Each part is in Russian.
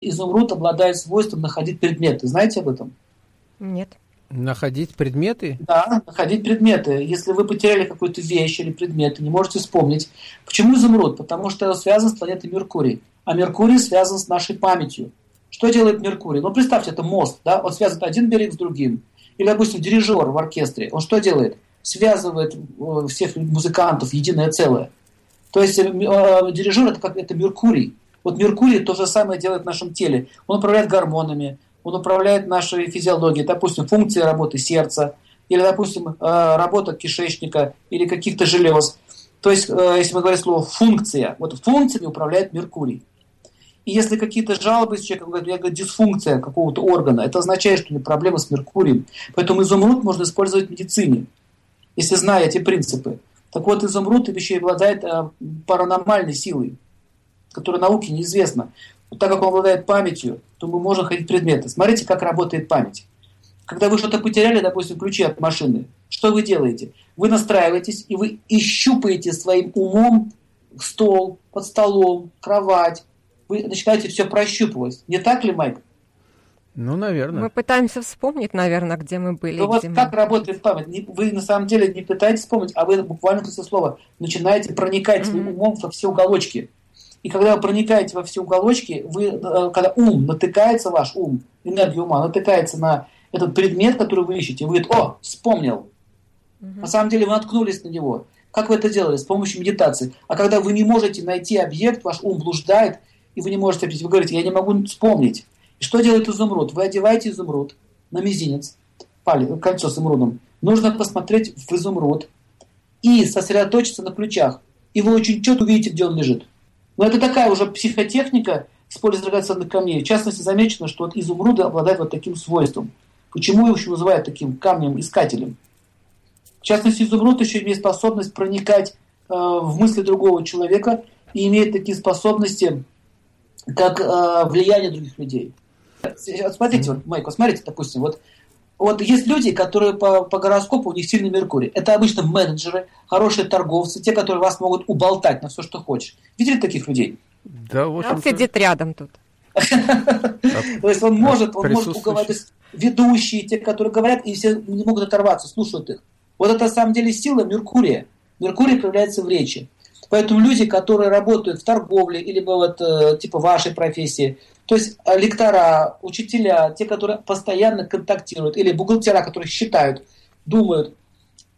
изумруд обладает свойством находить предметы. Знаете об этом? Нет. Находить предметы? Да, находить предметы. Если вы потеряли какую-то вещь или предмет, не можете вспомнить. Почему изумруд? Потому что он связан с планетой Меркурий. А Меркурий связан с нашей памятью. Что делает Меркурий? Ну, представьте, это мост, да, он связывает один берег с другим. Или, допустим, дирижер в оркестре, он что делает? Связывает э, всех музыкантов в единое целое. То есть э, дирижер это как это Меркурий. Вот Меркурий то же самое делает в нашем теле. Он управляет гормонами, он управляет нашей физиологией, допустим, функцией работы сердца, или, допустим, э, работа кишечника, или каких-то желез. То есть, э, если мы говорим слово функция, вот функциями управляет Меркурий. И если какие-то жалобы с человеком, говорят, я говорю, дисфункция какого-то органа, это означает, что у него проблемы с Меркурием. Поэтому изумруд можно использовать в медицине, если зная эти принципы. Так вот, изумруд еще и обладает э, паранормальной силой, которая науке неизвестна так как он обладает памятью, то мы можем ходить предметы. Смотрите, как работает память. Когда вы что-то потеряли, допустим, ключи от машины, что вы делаете? Вы настраиваетесь, и вы ищупаете своим умом стол, под столом, кровать. Вы начинаете все прощупывать. Не так ли, Майк? Ну, наверное. Мы пытаемся вспомнить, наверное, где мы были. Ну вот мы... как работает память? Вы на самом деле не пытаетесь вспомнить, а вы буквально после слова начинаете проникать mm-hmm. своим умом во все уголочки. И когда вы проникаете во все уголочки, вы, э, когда ум натыкается, ваш ум, энергия ума натыкается на этот предмет, который вы ищете, вы говорите, о, вспомнил. Угу. На самом деле вы наткнулись на него. Как вы это делали? С помощью медитации. А когда вы не можете найти объект, ваш ум блуждает, и вы не можете объяснить, вы говорите, я не могу вспомнить. И что делает изумруд? Вы одеваете изумруд на мизинец, палец, кольцо с изумрудом. Нужно посмотреть в изумруд и сосредоточиться на ключах. И вы очень четко увидите, где он лежит. Но это такая уже психотехника использования драгоценных камней. В частности, замечено, что вот изумруды обладают вот таким свойством. Почему его еще называют таким камнем-искателем? В частности, изумруд еще имеет способность проникать э, в мысли другого человека и имеет такие способности, как э, влияние других людей. Смотрите, вот, Майк, смотрите, допустим, вот вот есть люди, которые по, по гороскопу, у них сильный Меркурий. Это обычно менеджеры, хорошие торговцы, те, которые вас могут уболтать на все, что хочешь. Видели таких людей? Да, вот он сидит рядом тут. То есть он может, он может уговорить ведущие, те, которые говорят, и все не могут оторваться, слушают их. Вот это на самом деле сила Меркурия. Меркурий проявляется в речи. Поэтому люди, которые работают в торговле или вот э, типа вашей профессии, то есть э, лектора, учителя, те, которые постоянно контактируют, или бухгалтера, которые считают, думают,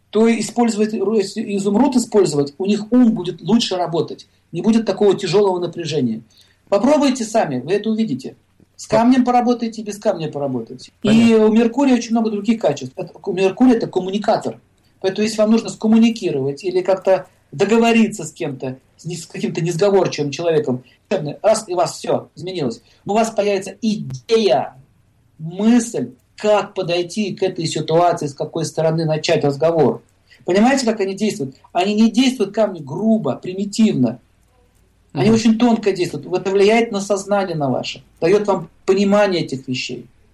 то использовать изумруд использовать, у них ум будет лучше работать, не будет такого тяжелого напряжения. Попробуйте сами, вы это увидите. С камнем поработайте, без камня поработайте. Понятно. И у Меркурия очень много других качеств. У Меркурия это коммуникатор. Поэтому если вам нужно скоммуникировать или как-то договориться с кем-то, с каким-то несговорчивым человеком, раз и у вас все изменилось, у вас появится идея, мысль, как подойти к этой ситуации, с какой стороны начать разговор. Понимаете, как они действуют? Они не действуют камни грубо, примитивно. Они mm-hmm. очень тонко действуют. Это влияет на сознание на ваше, дает вам понимание этих вещей.